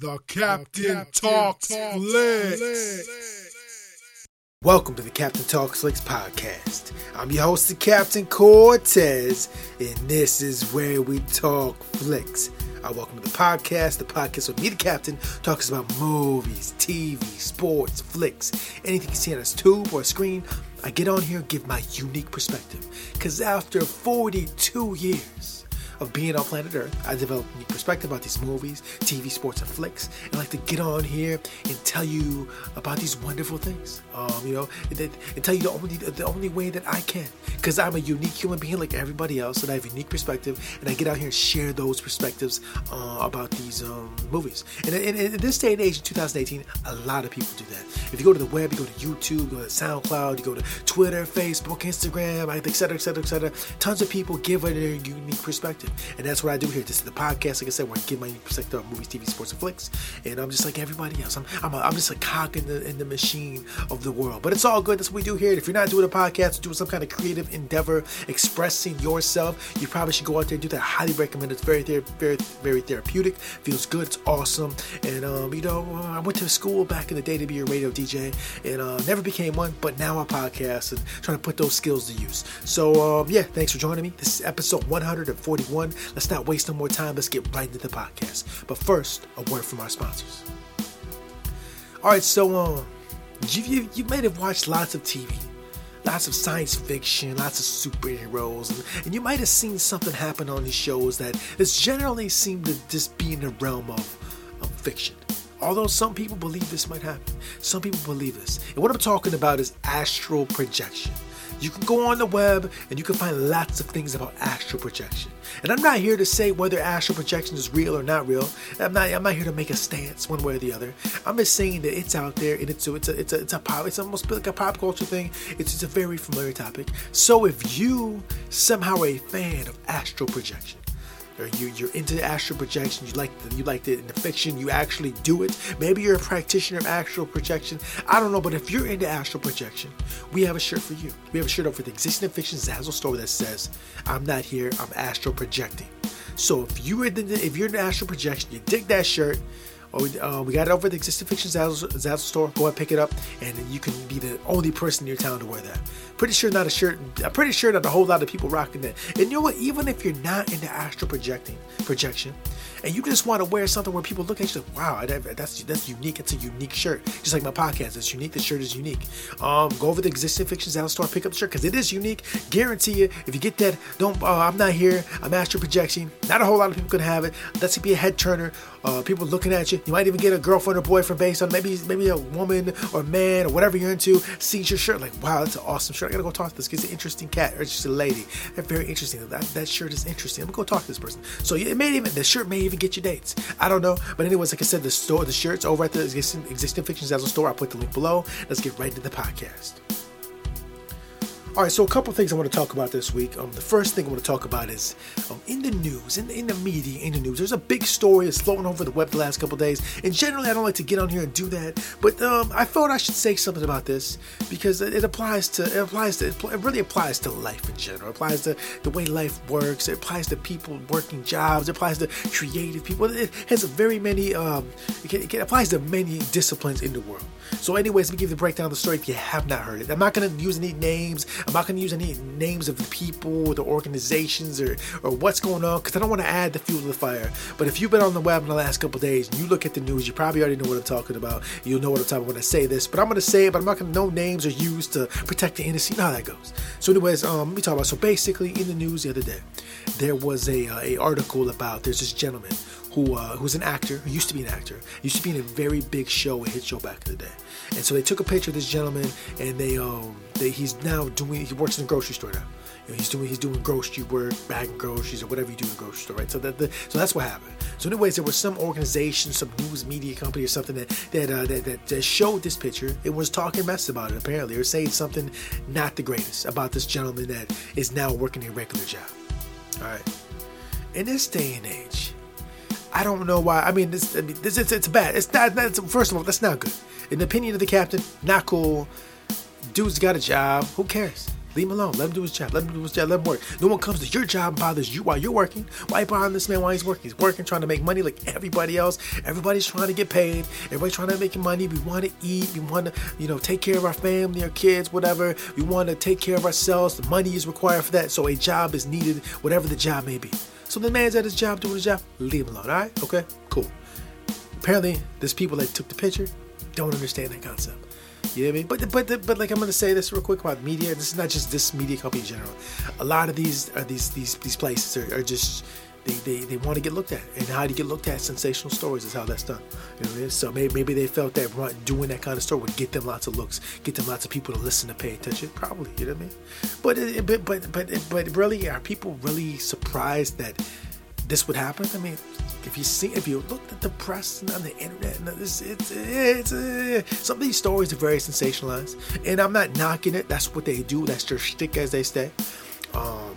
The Captain, Talks Flicks. Welcome to the Captain Talks Flicks podcast. I'm your host, the Captain Cortez, and this is where we talk flicks. I welcome to the podcast. The podcast with me, the Captain, talks about movies, TV, sports, flicks, anything you see on a tube or a screen. I get on here and give my unique perspective. Because after 42 years, of being on planet Earth, I develop a unique perspective about these movies, TV, sports, and flicks, and I like to get on here and tell you about these wonderful things. Um, you know, and, and tell you the only the only way that I can, because I'm a unique human being like everybody else, and I have a unique perspective, and I get out here and share those perspectives uh, about these um, movies. And in, this day and age, in 2018, a lot of people do that. If you go to the web, you go to YouTube, you go to SoundCloud, you go to Twitter, Facebook, Instagram, etc., etc., etc. Tons of people give their unique perspective. And that's what I do here. This is the podcast. Like I said, where I give my perspective on movies, TV, sports, and flicks. And I'm just like everybody else. I'm I'm, a, I'm just a cog in the in the machine of the world. But it's all good. That's what we do here. If you're not doing a podcast, doing some kind of creative endeavor, expressing yourself, you probably should go out there and do that. I highly recommend. It. It's very very very therapeutic. Feels good. It's awesome. And um, you know, uh, I went to school back in the day to be a radio DJ, and uh, never became one. But now I podcast and trying to put those skills to use. So um, yeah, thanks for joining me. This is episode 141 Let's not waste no more time. Let's get right into the podcast. But first, a word from our sponsors. All right, so um, you, you, you may have watched lots of TV, lots of science fiction, lots of superheroes, and, and you might have seen something happen on these shows that is generally seem to just be in the realm of, of fiction. Although some people believe this might happen, some people believe this. And what I'm talking about is astral projection. You can go on the web and you can find lots of things about astral projection. And I'm not here to say whether astral projection is real or not real. I'm not. I'm not here to make a stance one way or the other. I'm just saying that it's out there and it's a, it's a, it's a, it's a pop. It's almost like a pop culture thing. It's, it's a very familiar topic. So if you somehow are a fan of astral projection, or you you're into astral projection, you like the, you like it in the fiction, you actually do it. Maybe you're a practitioner of astral projection. I don't know, but if you're into astral projection, we have a shirt for you. We have a shirt over the existing fiction Zazzle store that says, "I'm not here, I'm astral projecting." So if you are if you're into astral projection, you dig that shirt. Oh, uh, we got it over at the existing fiction Zazzle, Zazzle store. Go and pick it up, and you can be the only person in your town to wear that. Pretty sure not a shirt. I'm pretty sure not a whole lot of people rocking that. And you know what? Even if you're not into astral projecting projection, and you just want to wear something where people look at you like, wow, that's that's unique. It's a unique shirt. Just like my podcast, it's unique. The shirt is unique. Um, go over the existing fiction Zazzle store, pick up the shirt because it is unique. Guarantee you, if you get that, don't. Uh, I'm not here. I'm astral projecting. Not a whole lot of people can have it. That's be a head turner. Uh, people looking at you. You might even get a girlfriend or boyfriend based on maybe maybe a woman or man or whatever you're into. Sees your shirt like, wow, that's an awesome shirt. I gotta go talk to this. It's an interesting cat or just a lady. They're very interesting. That, that shirt is interesting. I'm gonna go talk to this person. So it may even the shirt may even get you dates. I don't know. But anyways, like I said, the store, the shirts over at the existing, existing fiction Zazzle store. I'll put the link below. Let's get right into the podcast. All right, so a couple things I want to talk about this week. Um, the first thing I want to talk about is um, in the news, in the, in the media, in the news. There's a big story that's floating over the web the last couple days, and generally I don't like to get on here and do that, but um, I thought I should say something about this because it, applies to it applies to it really applies to life in general. It applies to the way life works. It applies to people working jobs. It applies to creative people. It has very many. Um, it, it applies to many disciplines in the world. So, anyways, let me give you the breakdown of the story if you have not heard it. I'm not to use any names. I'm not to use any names of the people, the organizations, or, or what's going on because I don't want to add the fuel to the fire. But if you've been on the web in the last couple days and you look at the news, you probably already know what I'm talking about. You'll know what I'm talking about when I say this. But I'm to say it, but I'm not to know names are used to protect the innocent. You know how that goes. So, anyways, um, let me talk about. So, basically, in the news the other day, there was a, uh, a article about there's this gentleman who uh, who's an actor, who used to be an actor, used to be in a very big show, a hit show back in the day. And so they took a picture of this gentleman, and they um they, he's now doing he works in a grocery store now. You know, he's doing he's doing grocery work, bagging groceries or whatever you do in a grocery store, right? So that the, so that's what happened. So anyways, there was some organization, some news media company or something that that, uh, that, that that showed this picture and was talking mess about it apparently, or saying something not the greatest about this gentleman that is now working a regular job. All right. In this day and age, I don't know why. I mean, this, I mean, this it's, it's bad. It's not. First of all, that's not good. In the opinion of the captain, not cool. Dude's got a job. Who cares? Leave him alone. Let him do his job. Let him do his job. Let him work. No one comes to your job and bothers you while you're working. Why bother this man while he's working? He's working, trying to make money like everybody else. Everybody's trying to get paid. Everybody's trying to make money. We want to eat. We want to, you know, take care of our family, our kids, whatever. We want to take care of ourselves. The money is required for that. So a job is needed, whatever the job may be. So the man's at his job doing his job. Leave him alone. All right? Okay. Cool. Apparently, there's people that took the picture don't understand that concept. You know what I mean? But but but like I'm gonna say this real quick about media. This is not just this media company in general. A lot of these are these these these places are, are just they, they, they want to get looked at, and how to get looked at sensational stories is how that's done. You know I mean? So maybe maybe they felt that doing that kind of story would get them lots of looks, get them lots of people to listen to pay attention. Probably, you know what I mean? But it, but but but but really, are people really surprised that this would happen? I mean, if you see, if you looked at the press and on the internet, and it's, it's, it's, uh, some of these stories are very sensationalized, and I'm not knocking it. That's what they do. That's their shtick, as they say. Um,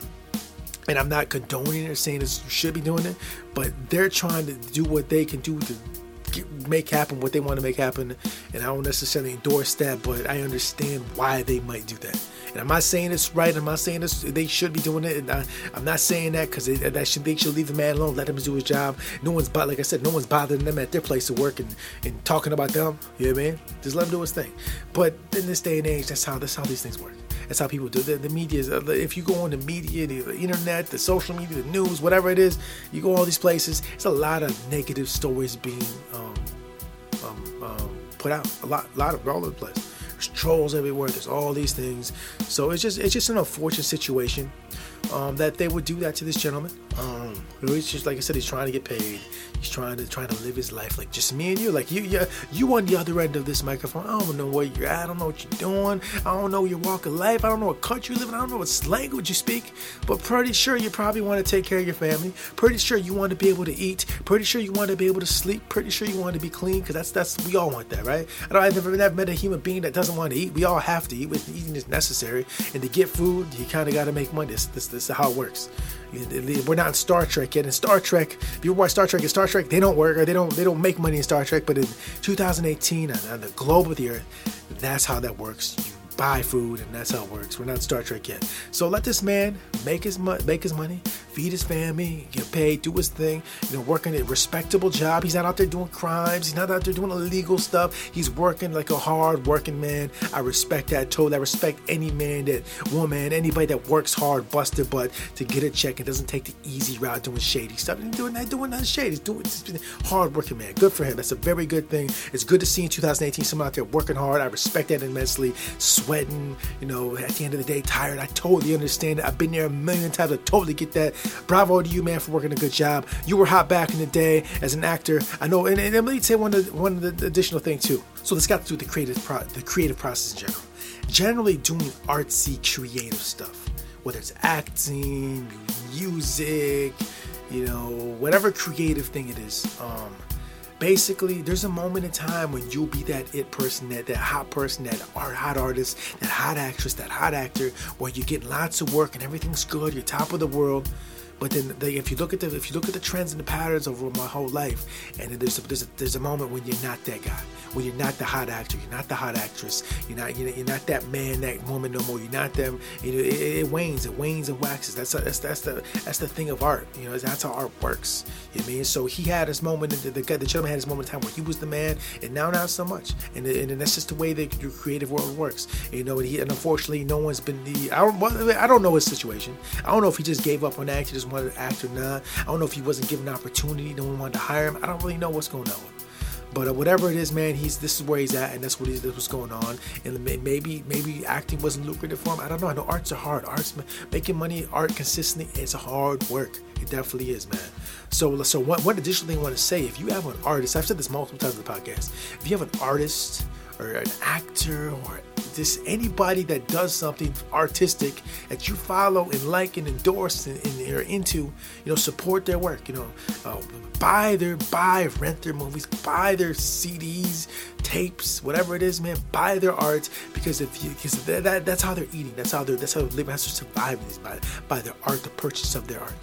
and I'm not condoning or saying this should be doing it, but they're trying to do what they can do to get, make happen what they want to make happen. And I don't necessarily endorse that, but I understand why they might do that. And I'm not saying it's right. I'm not saying this, they should be doing it. And I, am not saying that because that should they should leave the man alone, let him do his job. No one's like I said, no one's bothering them at their place of work and, and talking about them. You know what I mean? Just let him do his thing. But in this day and age, that's how that's how these things work. That's how people do. The, the media is. Uh, if you go on the media, the, the, internet, the social media, the news, whatever it is, you go all these places. It's a lot of negative stories being um, um, um, put out. A lot, lot of all over the place. There's trolls everywhere. There's all these things. So it's just it's just an unfortunate situation um, that they would do that to this gentleman. Um, it's just like I said, he's trying to get paid. He's trying to trying to live his life like just me and you. Like you, you, you on the other end of this microphone. I don't know where you're at. I don't know what you're doing. I don't know your walk of life. I don't know what country you live in. I don't know what language you speak. But pretty sure you probably want to take care of your family. Pretty sure you want to be able to eat. Pretty sure you want to be able to sleep. Pretty sure you want to be clean because that's that's we all want that, right? I don't. I've never, met a human being that doesn't want to eat. We all have to eat. Eating is necessary, and to get food, you kind of got to make money. This, this is how it works. We're not in Star Trek yet. In Star Trek, if you watch Star Trek, in Star Trek, they don't work or they don't they don't make money in Star Trek. But in 2018, on, uh, on the globe of the Earth, that's how that works. You buy food, and that's how it works. We're not Star Trek yet. So let this man make his mo- make his money, feed his family, get paid, do his thing. You know, working a respectable job. He's not out there doing crimes. He's not out there doing illegal stuff. He's working like a hard working man. I respect that. Told I respect any man that woman, anybody that works hard, bust their butt to get a check and doesn't take the easy route doing shady stuff. He's doing that, doing that shady. He's doing hard working man. Good for him. That's a very good thing. It's good to see in 2018 someone out there working hard. I respect that immensely. Sweating, you know, at the end of the day, tired. I totally understand it. I've been there a million times. I totally get that. Bravo to you, man, for working a good job. You were hot back in the day as an actor. I know, and, and let me say one one additional thing too. So this got to do with the creative pro, the creative process in general. Generally, doing artsy, creative stuff, whether it's acting, music, you know, whatever creative thing it is. Um, basically there's a moment in time when you'll be that it person that that hot person that art hot artist that hot actress that hot actor where you get lots of work and everything's good you're top of the world but then they, if you look at the if you look at the trends and the patterns over my whole life, and there's a, there's a, there's a moment when you're not that guy, when you're not the hot actor, you're not the hot actress, you're not you're, you're not that man, that woman no more. You're not them. You know, it, it, wanes, it wanes and waxes. That's a, that's that's the that's the thing of art. You know, that's how art works. You know I mean? So he had his moment. The, the, the gentleman had his moment in time where he was the man, and now not so much. And, and that's just the way the your creative world works. You know, and, he, and unfortunately, no one's been the. I don't I don't know his situation. I don't know if he just gave up on acting, wanted to act or not. I don't know if he wasn't given an opportunity, no one wanted to hire him. I don't really know what's going on. But uh, whatever it is, man, he's this is where he's at, and that's what he's this going on. And maybe maybe acting wasn't lucrative for him. I don't know. I know arts are hard. Arts making money, art consistently is hard work. It definitely is, man. So so one, one additional thing I want to say: if you have an artist, I've said this multiple times in the podcast. If you have an artist or an actor or just anybody that does something artistic that you follow and like and endorse and, and are into, you know, support their work. You know, uh, buy their buy rent their movies, buy their CDs, tapes, whatever it is, man. Buy their art because if you because that, that, that's how they're eating. That's how they're that's how they're living. That's survive is by by their art, the purchase of their art.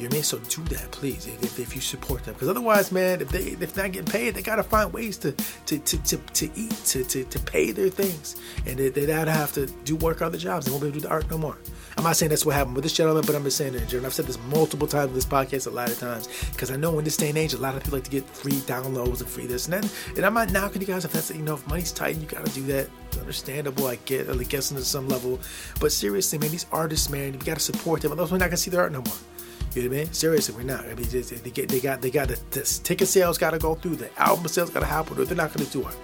You know? So do that, please, if, if you support them. Because otherwise, man, if they if not getting paid, they gotta find ways to to to, to, to eat, to, to, to pay their things, and they they gotta have to do work other jobs. They won't be able to do the art no more. I'm not saying that's what happened with this gentleman, but I'm just saying in general. I've said this multiple times in this podcast a lot of times because I know in this day and age, a lot of people like to get free downloads and free this and that. And I'm not knocking you guys if that's you know if money's tight, you gotta do that. Understandable, I get, I guess, to some level. But seriously, man, these artists, man, you gotta support them. Otherwise, we're not gonna see their art no more. You know what I mean? Seriously, we're not. I mean, just, they get, they got, they got the, the ticket sales got to go through. The album sales got to happen, or they're not going to do it.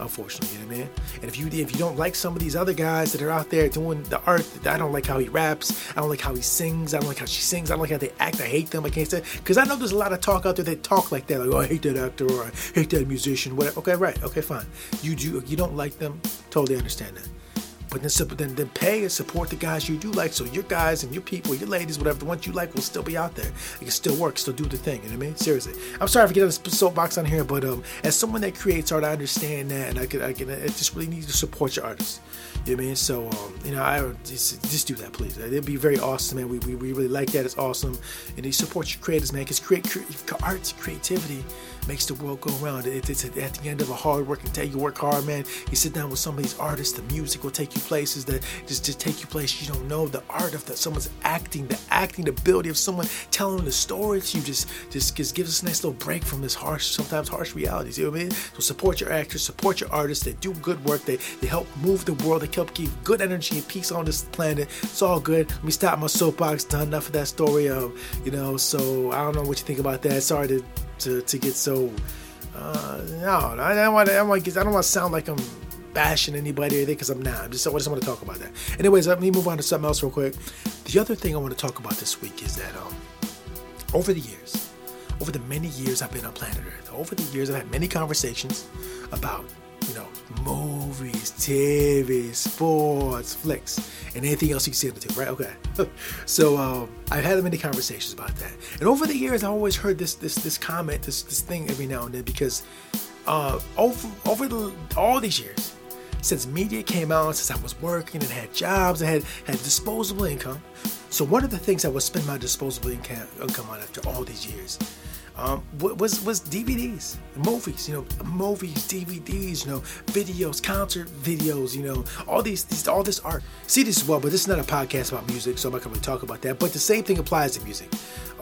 Unfortunately, you know what I mean? And if you if you don't like some of these other guys that are out there doing the art, I don't like how he raps. I don't like how he sings. I don't like how she sings. I don't like how they act. I hate them. I can't say because I know there's a lot of talk out there that talk like that. Like, oh, I hate that actor or I hate that musician. Whatever. Okay, right. Okay, fine. You do you don't like them? Totally understand that. But then, then, then pay and support the guys you do like. So your guys and your people, your ladies, whatever, the ones you like will still be out there. It can still work, still do the thing. You know what I mean? Seriously. I'm sorry for getting a soapbox on here, but um, as someone that creates art, I understand that, and I can, I can, it just really need to support your artists. You know I mean? So, um, you know, I just, just do that, please. It'd be very awesome, man. We, we, we really like that. It's awesome. And you support your creators, man, because create, art, creativity makes the world go around. It, it's at the end of a hard working day. You work hard, man. You sit down with some of these artists. The music will take you places that just to take you places you don't know. The art of that someone's acting, the acting, ability of someone telling the story to you just just, just gives us a nice little break from this harsh, sometimes harsh realities. You know what I mean? So support your actors, support your artists. They do good work. They they help move the world. They help keep good energy and peace on this planet. It's all good. Let me stop my soapbox. Done enough of that story. Of you know. So I don't know what you think about that. Sorry to to, to get so. Uh, no, I don't want. Want. I don't want to sound like I'm bashing anybody or anything because I'm not. I'm just. I just want to talk about that. Anyways, let me move on to something else real quick. The other thing I want to talk about this week is that um, over the years, over the many years I've been on planet Earth, over the years I've had many conversations about you know, movies, TV, sports, flicks, and anything else you can see on the tube, right? Okay. so um, I've had many conversations about that, and over the years, I always heard this this this comment, this this thing every now and then because uh, over over the, all these years, since media came out, since I was working and had jobs, I had had disposable income. So one of the things I would spend my disposable income on after all these years um, was was DVDs, movies, you know, movies, DVDs, you know, videos, concert videos, you know, all these, these all this art. See this as well, but this is not a podcast about music, so I'm not going to talk about that. But the same thing applies to music.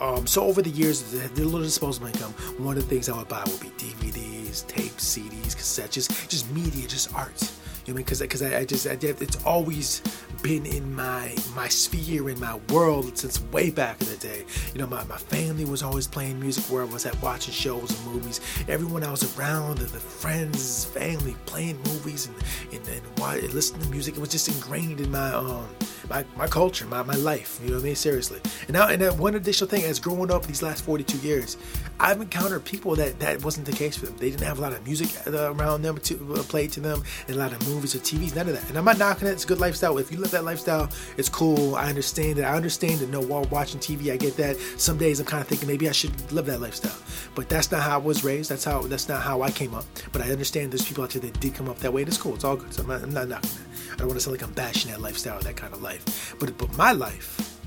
Um, so over the years, the, the little disposable income, one of the things I would buy would be DVDs, tapes, CDs, cassettes, just just media, just art. You know, because because I, I, just I it's always been in my my sphere in my world since way back in the day. You know, my, my family was always playing music where I was at watching shows and movies. Everyone I was around, the, the friends, family playing movies and and, and, and listening to music. It was just ingrained in my um my, my culture, my, my life. You know what I mean? Seriously. And now, and that one additional thing, as growing up these last 42 years, I've encountered people that that wasn't the case for them. They didn't have a lot of music uh, around them to uh, play to them, and a lot of movies or TVs, none of that. And I'm not knocking it. It's a good lifestyle. If you live that lifestyle, it's cool. I understand it. I understand it. No, while watching TV, I get that. Some days I'm kind of thinking maybe I should live that lifestyle, but that's not how I was raised. That's how that's not how I came up. But I understand there's people out there that did come up that way, and it's cool. It's all good. So I'm not, I'm not knocking it. I don't want to sound like I'm bashing that lifestyle that kind of life. But but my life,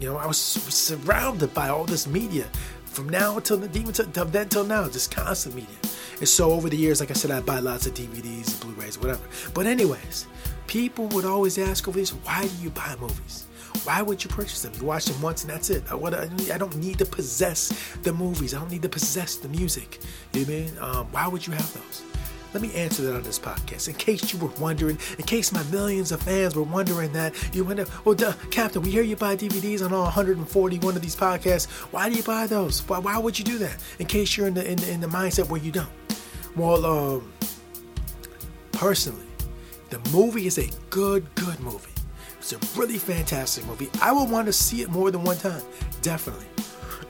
you know, I was surrounded by all this media from now until the even till, then till now, just constant media. And so over the years, like I said, I buy lots of DVDs, Blu-rays, whatever. But anyways, people would always ask over this, why do you buy movies? Why would you purchase them? You watch them once and that's it. I, want I don't need to possess the movies. I don't need to possess the music. You know what I mean? Um, why would you have those? Let me answer that on this podcast. In case you were wondering, in case my millions of fans were wondering that, you wonder, well, duh, Captain, we hear you buy DVDs on all 141 of these podcasts. Why do you buy those? Why, why would you do that? In case you're in the, in the, in the mindset where you don't. Well, um, personally, the movie is a good, good movie. It's a really fantastic movie. I would want to see it more than one time, definitely.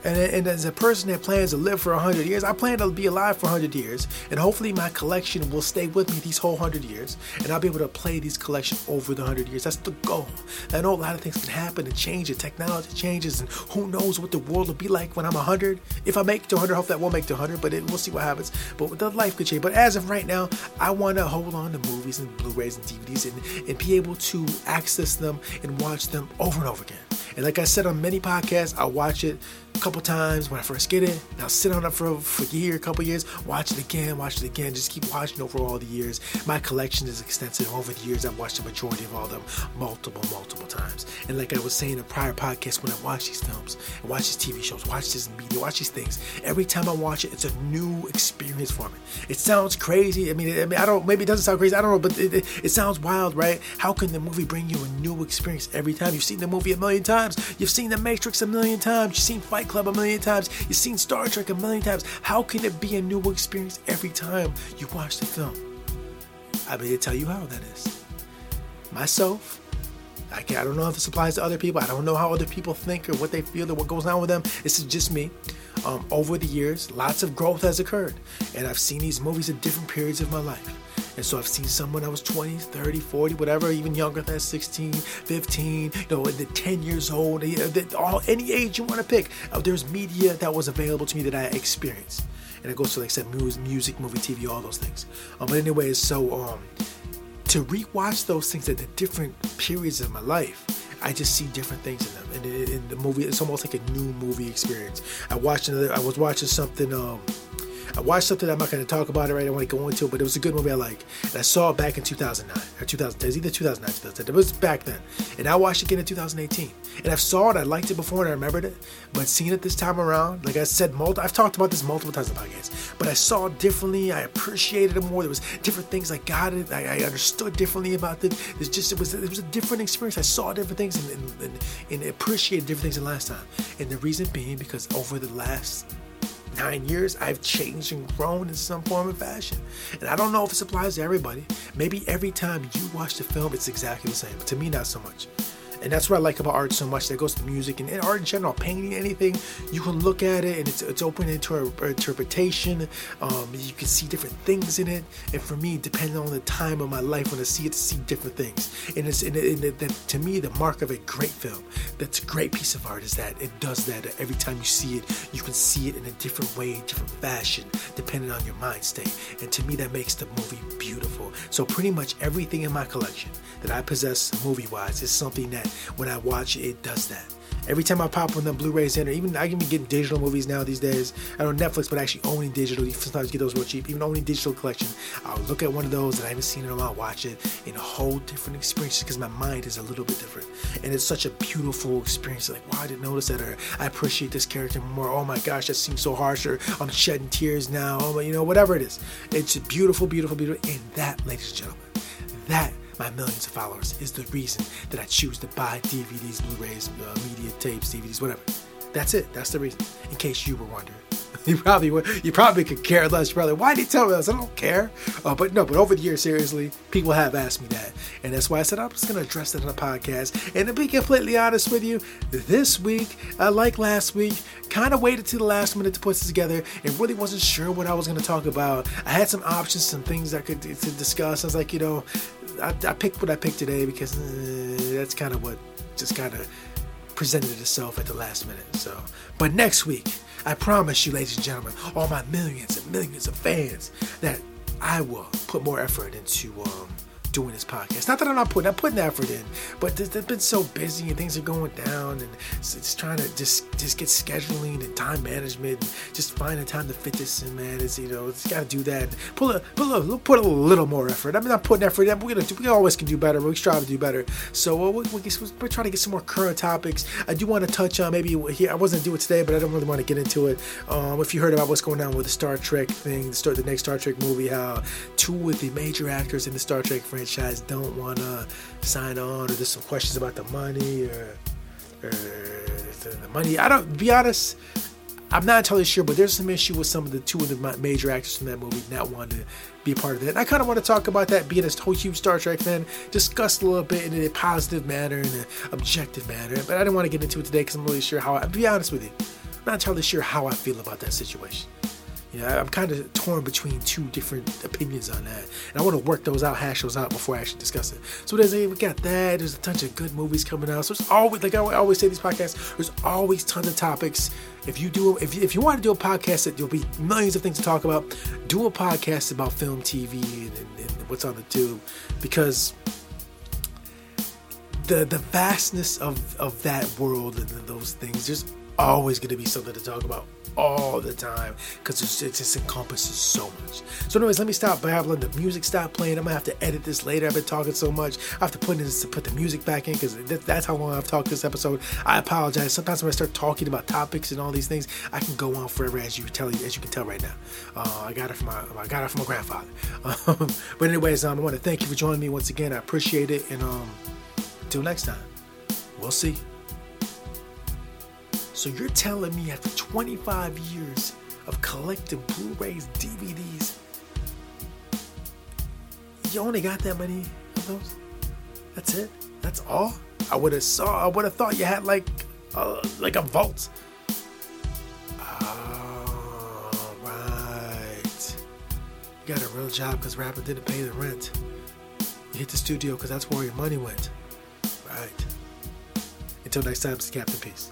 And, and as a person that plans to live for 100 years, I plan to be alive for 100 years. And hopefully my collection will stay with me these whole 100 years. And I'll be able to play these collection over the 100 years. That's the goal. I know a lot of things can happen and change, and technology changes, and who knows what the world will be like when I'm 100. If I make it to 100, hope that won't make it to 100, but it, we'll see what happens. But the life could change. But as of right now, I want to hold on to movies and Blu-rays and DVDs and, and be able to access them and watch them over and over again. And like I said on many podcasts, I watch it couple times when I first get it. I'll sit on it for, for a year, a couple years, watch it again, watch it again, just keep watching over all the years. My collection is extensive. Over the years, I've watched the majority of all them multiple, multiple times. And like I was saying in a prior podcasts, when I watch these films and watch these TV shows, watch this media, watch these things, every time I watch it, it's a new experience for me. It sounds crazy. I mean, I mean, I don't. Maybe it doesn't sound crazy. I don't know, but it, it, it sounds wild, right? How can the movie bring you a new experience every time? You've seen the movie a million times. You've seen The Matrix a million times. You've seen Fight Club a million times. You've seen Star Trek a million times. How can it be a new experience every time you watch the film? I'm here to tell you how that is. Myself, I, can, I don't know if this applies to other people. I don't know how other people think or what they feel or what goes on with them. This is just me. Um, over the years, lots of growth has occurred. And I've seen these movies at different periods of my life. And so I've seen someone I was 20, 30, 40, whatever, even younger than that, 16, 15, you know, the 10 years old, all any age you want to pick. Uh, there's media that was available to me that I experienced. And it goes to like I said, music, movie, TV, all those things. Um, but anyways, so um, to rewatch those things at the different periods of my life, I just see different things in them. And in, the movie, it's almost like a new movie experience. I watched another. I was watching something. Um, I watched something I'm not going to talk about it right. I want to go into it, but it was a good movie I like. And I saw it back in 2009 or 2000. It was either 2009 2010. It was back then. And I watched it again in 2018. And I've saw it. I liked it before and I remembered it. But seeing it this time around, like I said, multi, I've talked about this multiple times in the podcast. But I saw it differently. I appreciated it more. There was different things I got it. I, I understood differently about it. It's just it was it was a different experience. I saw different things and, and, and, and appreciated different things than last time. And the reason being because over the last nine years, I've changed and grown in some form of fashion. And I don't know if it applies to everybody. Maybe every time you watch the film, it's exactly the same. But to me, not so much. And that's what I like about art so much. That goes to music and, art in general, painting, anything. You can look at it and it's, it's open into interpretation. Um, you can see different things in it. And for me, depending on the time of my life when I see it, to see different things. And it's and, it, and it, to me, the mark of a great film, that's a great piece of art, is that it does that. Every time you see it, you can see it in a different way, different fashion, depending on your mind state. And to me, that makes the movie beautiful. So pretty much everything in my collection that I possess movie wise is something that when I watch it, it does that. Every time I pop on the Blu-rays in, or even I can be getting digital movies now these days. I don't know Netflix, but actually owning digital. You sometimes get those real cheap. Even owning digital collection, I'll look at one of those that I haven't seen in a while, watch it in a whole different experience because my mind is a little bit different, and it's such a beautiful experience. Like, wow, I didn't notice that, or I appreciate this character more. Oh my gosh, that seems so harsh, or I'm shedding tears now. Oh, you know, whatever it is, it's beautiful, beautiful, beautiful. And that, ladies and gentlemen, that my millions of followers is the reason that I choose to buy DVDs, Blu-rays, uh, media tapes, DVDs, whatever. That's it. That's the reason. In case you were wondering. You probably would. You probably could care less. Probably, why did you tell me this? I don't care. Uh, but no, but over the years, seriously, people have asked me that. And that's why I said I'm just to address it on the podcast. And to be completely honest with you, this week, uh, like last week, kind of waited to the last minute to put this together and really wasn't sure what I was to talk about. I had some options, some things I could to discuss. I was like, you know, I, I picked what I picked today because uh, that's kind of what just kind of presented itself at the last minute. So, but next week, I promise you, ladies and gentlemen, all my millions and millions of fans, that I will put more effort into um, doing this podcast. Not that I'm not putting I'm putting effort in, but they've been so busy and things are going down, and it's, it's, trying to just just get scheduling and time management, and just finding time to fit this in. Man, it's you know it's got to do that. Put a put a little, put a little more effort. I mean, I'm putting effort in. We're gonna do, we always can do better. We strive to do better. So uh, we, we, we're trying to get some more current topics. I do want to touch on maybe here. I wasn't do it today, but I don't really want to get into it. Um, if you heard about what's going on with the Star Trek thing, the, start, the next Star Trek movie, how two of the major actors in the Star Trek franchise franchise don't want to sign on, or there's some questions about the money, or, or the money. I don't. Be honest, I'm not entirely sure, but there's some issue with some of the two of the major actors from that movie not wanting to be a part of it. And I kind of want to talk about that, being a whole huge Star Trek fan, discuss a little bit in a positive manner, in an objective manner. But I didn't want to get into it today because I'm really sure how. I'll be honest with you, I'm not entirely sure how I feel about that situation. Know, I'm kind of torn between two different opinions on that, and I want to work those out, hash those out before I actually discuss it. So there's a, we got that. There's a bunch of good movies coming out. So it's always like I always say these podcasts. There's always tons of topics. If you do, if you, if you want to do a podcast that there'll be millions of things to talk about, do a podcast about film, TV, and, and, and what's on the tube, because the the vastness of of that world and those things. There's always going to be something to talk about all the time because it just encompasses so much. So, anyways, let me stop babbling. The music stopped playing. I'm gonna have to edit this later. I've been talking so much. I have to put this to put the music back in because that, that's how long I've talked this episode. I apologize. Sometimes when I start talking about topics and all these things, I can go on forever, as you tell as you can tell right now. Uh, I got it from my I got it from my grandfather. Um, but anyways, um, I want to thank you for joining me once again. I appreciate it, and um, until next time, we'll see. So you're telling me after 25 years of collecting Blu-rays, DVDs, you only got that many of those? That's it? That's all? I would have saw. I would have thought you had like, uh, like a vault. Oh, right. You got a real job because rapper didn't pay the rent. You hit the studio because that's where your money went. Right. Until next time, it's Captain Peace.